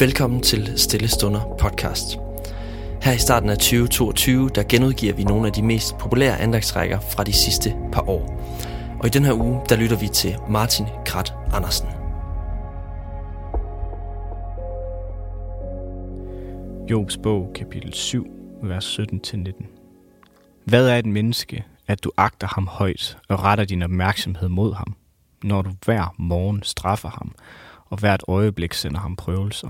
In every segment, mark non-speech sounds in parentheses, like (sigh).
Velkommen til Stille Stunder podcast. Her i starten af 2022, der genudgiver vi nogle af de mest populære andagsrækker fra de sidste par år. Og i den her uge, der lytter vi til Martin Krat Andersen. Jobs bog, kapitel 7, vers 17-19. Hvad er et menneske, at du agter ham højt og retter din opmærksomhed mod ham, når du hver morgen straffer ham og hvert øjeblik sender ham prøvelser?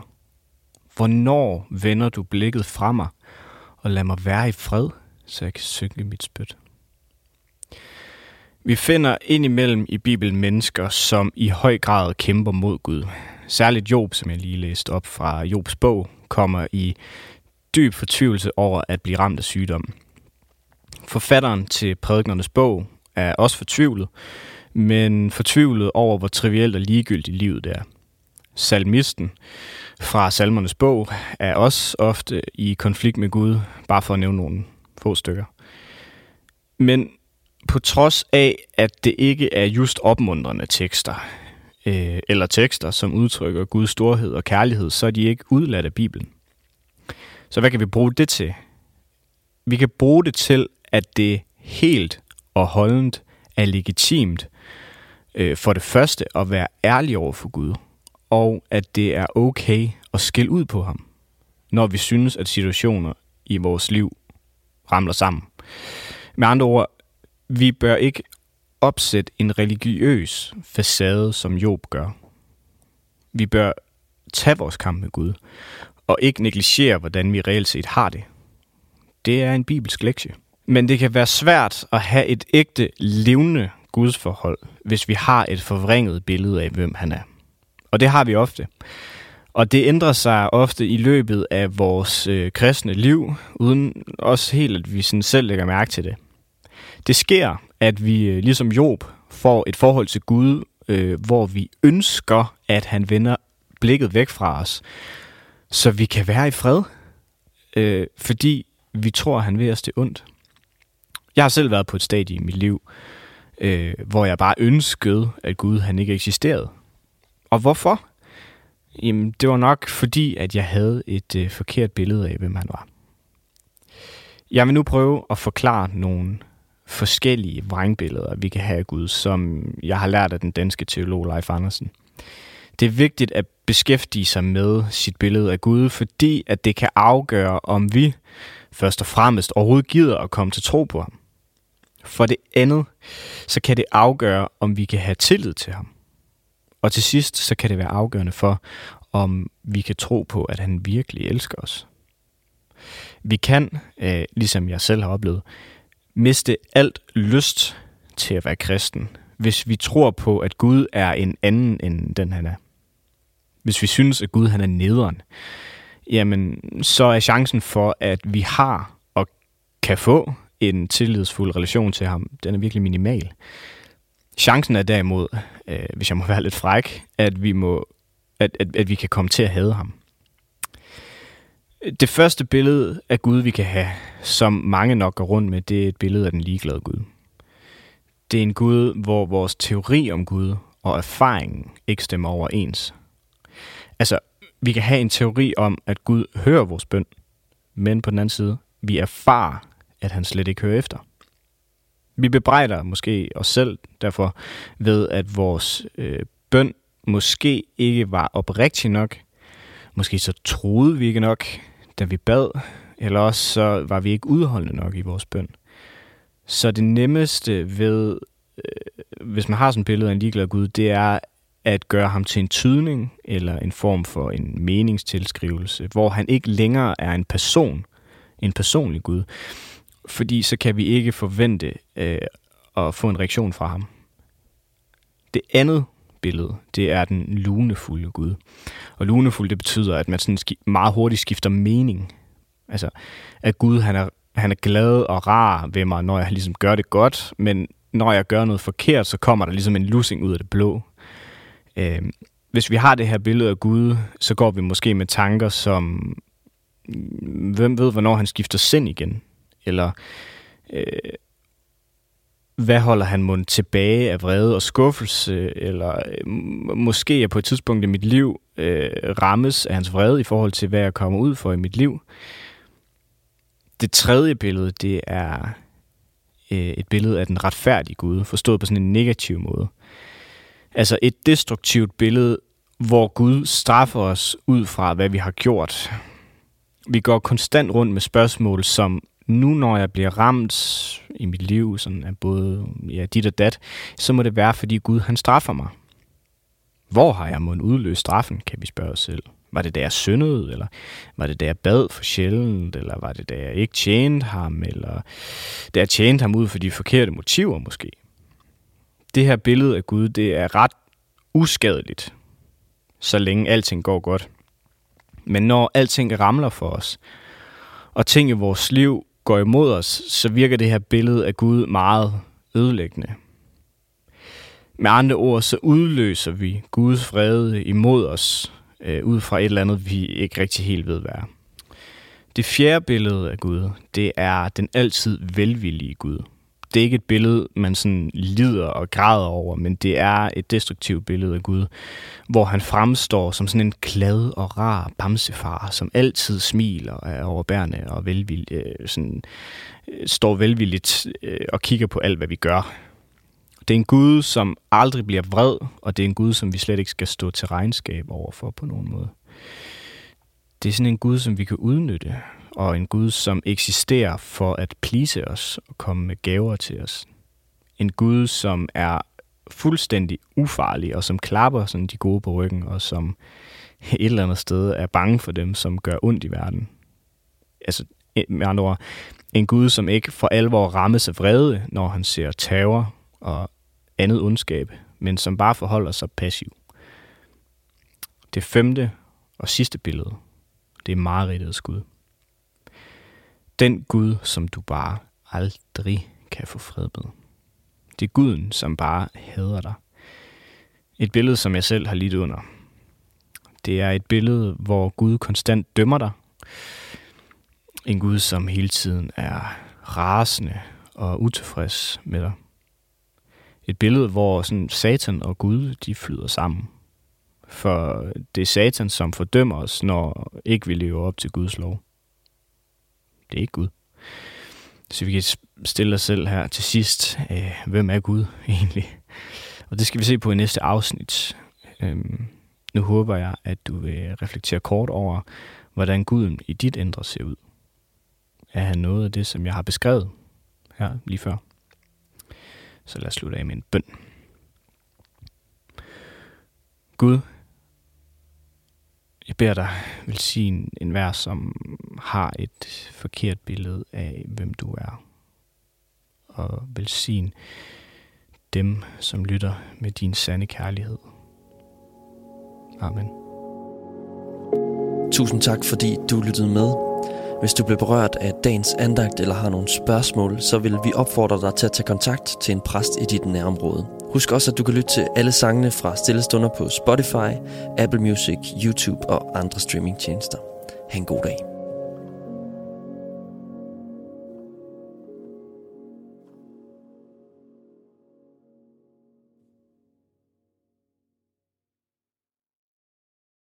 Hvornår vender du blikket fra mig og lader mig være i fred, så jeg kan synke mit spyt? Vi finder indimellem i Bibelen mennesker, som i høj grad kæmper mod Gud. Særligt Job, som jeg lige læste op fra Jobs bog, kommer i dyb fortvivlelse over at blive ramt af sygdom. Forfatteren til prædiknernes bog er også fortvivlet, men fortvivlet over, hvor trivielt og ligegyldigt livet er. Salmisten fra salmernes bog er også ofte i konflikt med Gud, bare for at nævne nogle få stykker. Men på trods af, at det ikke er just opmuntrende tekster, øh, eller tekster, som udtrykker Guds storhed og kærlighed, så er de ikke udladt af Bibelen. Så hvad kan vi bruge det til? Vi kan bruge det til, at det helt og holdent er legitimt øh, for det første at være ærlig over for Gud, og at det er okay at skille ud på ham, når vi synes, at situationer i vores liv ramler sammen. Med andre ord, vi bør ikke opsætte en religiøs facade, som Job gør. Vi bør tage vores kamp med Gud, og ikke negligere, hvordan vi reelt set har det. Det er en bibelsk lektie. Men det kan være svært at have et ægte, levende gudsforhold, hvis vi har et forvrænget billede af, hvem han er. Og det har vi ofte. Og det ændrer sig ofte i løbet af vores øh, kristne liv, uden også helt, at vi sådan selv lægger mærke til det. Det sker, at vi øh, ligesom Job får et forhold til Gud, øh, hvor vi ønsker, at han vender blikket væk fra os, så vi kan være i fred, øh, fordi vi tror, at han vil os det ondt. Jeg har selv været på et stadie i mit liv, øh, hvor jeg bare ønskede, at Gud han ikke eksisterede. Og hvorfor? Jamen, det var nok fordi, at jeg havde et øh, forkert billede af, hvem han var. Jeg vil nu prøve at forklare nogle forskellige vrængbilleder, vi kan have af Gud, som jeg har lært af den danske teolog Leif Andersen. Det er vigtigt at beskæftige sig med sit billede af Gud, fordi at det kan afgøre, om vi først og fremmest overhovedet gider at komme til tro på ham. For det andet, så kan det afgøre, om vi kan have tillid til ham. Og til sidst, så kan det være afgørende for, om vi kan tro på, at han virkelig elsker os. Vi kan, øh, ligesom jeg selv har oplevet, miste alt lyst til at være kristen, hvis vi tror på, at Gud er en anden end den han er. Hvis vi synes, at Gud han er nederen, jamen så er chancen for, at vi har og kan få en tillidsfuld relation til ham, den er virkelig minimal. Chancen er derimod, øh, hvis jeg må være lidt fræk, at vi, må, at, at, at vi kan komme til at hade ham. Det første billede af Gud, vi kan have, som mange nok går rundt med, det er et billede af den ligeglade Gud. Det er en Gud, hvor vores teori om Gud og erfaringen ikke stemmer overens. Altså, vi kan have en teori om, at Gud hører vores bøn, men på den anden side, vi erfarer, at han slet ikke hører efter. Vi bebrejder måske os selv derfor ved, at vores øh, bøn måske ikke var oprigtig nok. Måske så troede vi ikke nok, da vi bad, eller også så var vi ikke udholdende nok i vores bøn. Så det nemmeste ved, øh, hvis man har sådan et billede af en ligeglad Gud, det er at gøre ham til en tydning eller en form for en meningstilskrivelse, hvor han ikke længere er en person, en personlig Gud. Fordi så kan vi ikke forvente øh, at få en reaktion fra ham. Det andet billede, det er den lunefulde Gud. Og lunefuld, det betyder, at man sådan meget hurtigt skifter mening. Altså, at Gud, han er, han er glad og rar ved mig, når jeg ligesom gør det godt, men når jeg gør noget forkert, så kommer der ligesom en lussing ud af det blå. Øh, hvis vi har det her billede af Gud, så går vi måske med tanker som, mm, hvem ved, hvornår han skifter sind igen? Eller øh, hvad holder han mund tilbage af vrede og skuffelse, eller øh, måske jeg på et tidspunkt i mit liv øh, rammes af hans vrede i forhold til, hvad jeg kommer ud for i mit liv. Det tredje billede, det er øh, et billede af den retfærdige Gud, forstået på sådan en negativ måde. Altså et destruktivt billede, hvor Gud straffer os ud fra, hvad vi har gjort. Vi går konstant rundt med spørgsmål som, nu når jeg bliver ramt i mit liv, sådan af både ja, dit og dat, så må det være, fordi Gud han straffer mig. Hvor har jeg måden udløst straffen, kan vi spørge os selv. Var det da jeg syndede, eller var det da jeg bad for sjældent, eller var det da jeg ikke tjente ham, eller da jeg tjente ham ud for de forkerte motiver måske. Det her billede af Gud, det er ret uskadeligt, så længe alting går godt. Men når alting ramler for os, og ting i vores liv går imod os, så virker det her billede af Gud meget ødelæggende. Med andre ord, så udløser vi Guds vrede imod os, øh, ud fra et eller andet, vi ikke rigtig helt ved, hvad er. Det fjerde billede af Gud, det er den altid velvillige Gud. Det er ikke et billede, man sådan lider og græder over, men det er et destruktivt billede af Gud, hvor han fremstår som sådan en glad og rar bamsefar, som altid smiler og er overbærende og velvillig, øh, sådan, øh, står velvilligt øh, og kigger på alt, hvad vi gør. Det er en Gud, som aldrig bliver vred, og det er en Gud, som vi slet ikke skal stå til regnskab overfor på nogen måde. Det er sådan en Gud, som vi kan udnytte, og en Gud, som eksisterer for at plise os og komme med gaver til os. En Gud, som er fuldstændig ufarlig, og som klapper sådan de gode på ryggen, og som (laughs) et eller andet sted er bange for dem, som gør ondt i verden. Altså, med andre ord, en Gud, som ikke for alvor rammes af vrede, når han ser terror og andet ondskab, men som bare forholder sig passiv. Det femte og sidste billede, det er mareridtets Gud. Den Gud, som du bare aldrig kan få fred med. Det er Guden, som bare hader dig. Et billede, som jeg selv har lidt under. Det er et billede, hvor Gud konstant dømmer dig. En Gud, som hele tiden er rasende og utilfreds med dig. Et billede, hvor sådan Satan og Gud, de flyder sammen. For det er Satan, som fordømmer os, når ikke vi lever op til Guds lov. Det er ikke Gud. Så vi kan stille os selv her til sidst. Øh, hvem er Gud egentlig? Og det skal vi se på i næste afsnit. Øhm, nu håber jeg, at du vil reflektere kort over, hvordan Guden i dit indre ser ud. Er han noget af det, som jeg har beskrevet her lige før? Så lad os slutte af med en bøn. Gud, jeg beder dig velsign en vær, som har et forkert billede af, hvem du er. Og velsign dem, som lytter med din sande kærlighed. Amen. Tusind tak, fordi du lyttede med. Hvis du blev berørt af dagens andagt eller har nogle spørgsmål, så vil vi opfordre dig til at tage kontakt til en præst i dit nærområde. Husk også, at du kan lytte til alle sangene fra Stillestunder på Spotify, Apple Music, YouTube og andre streamingtjenester. Ha' en god dag.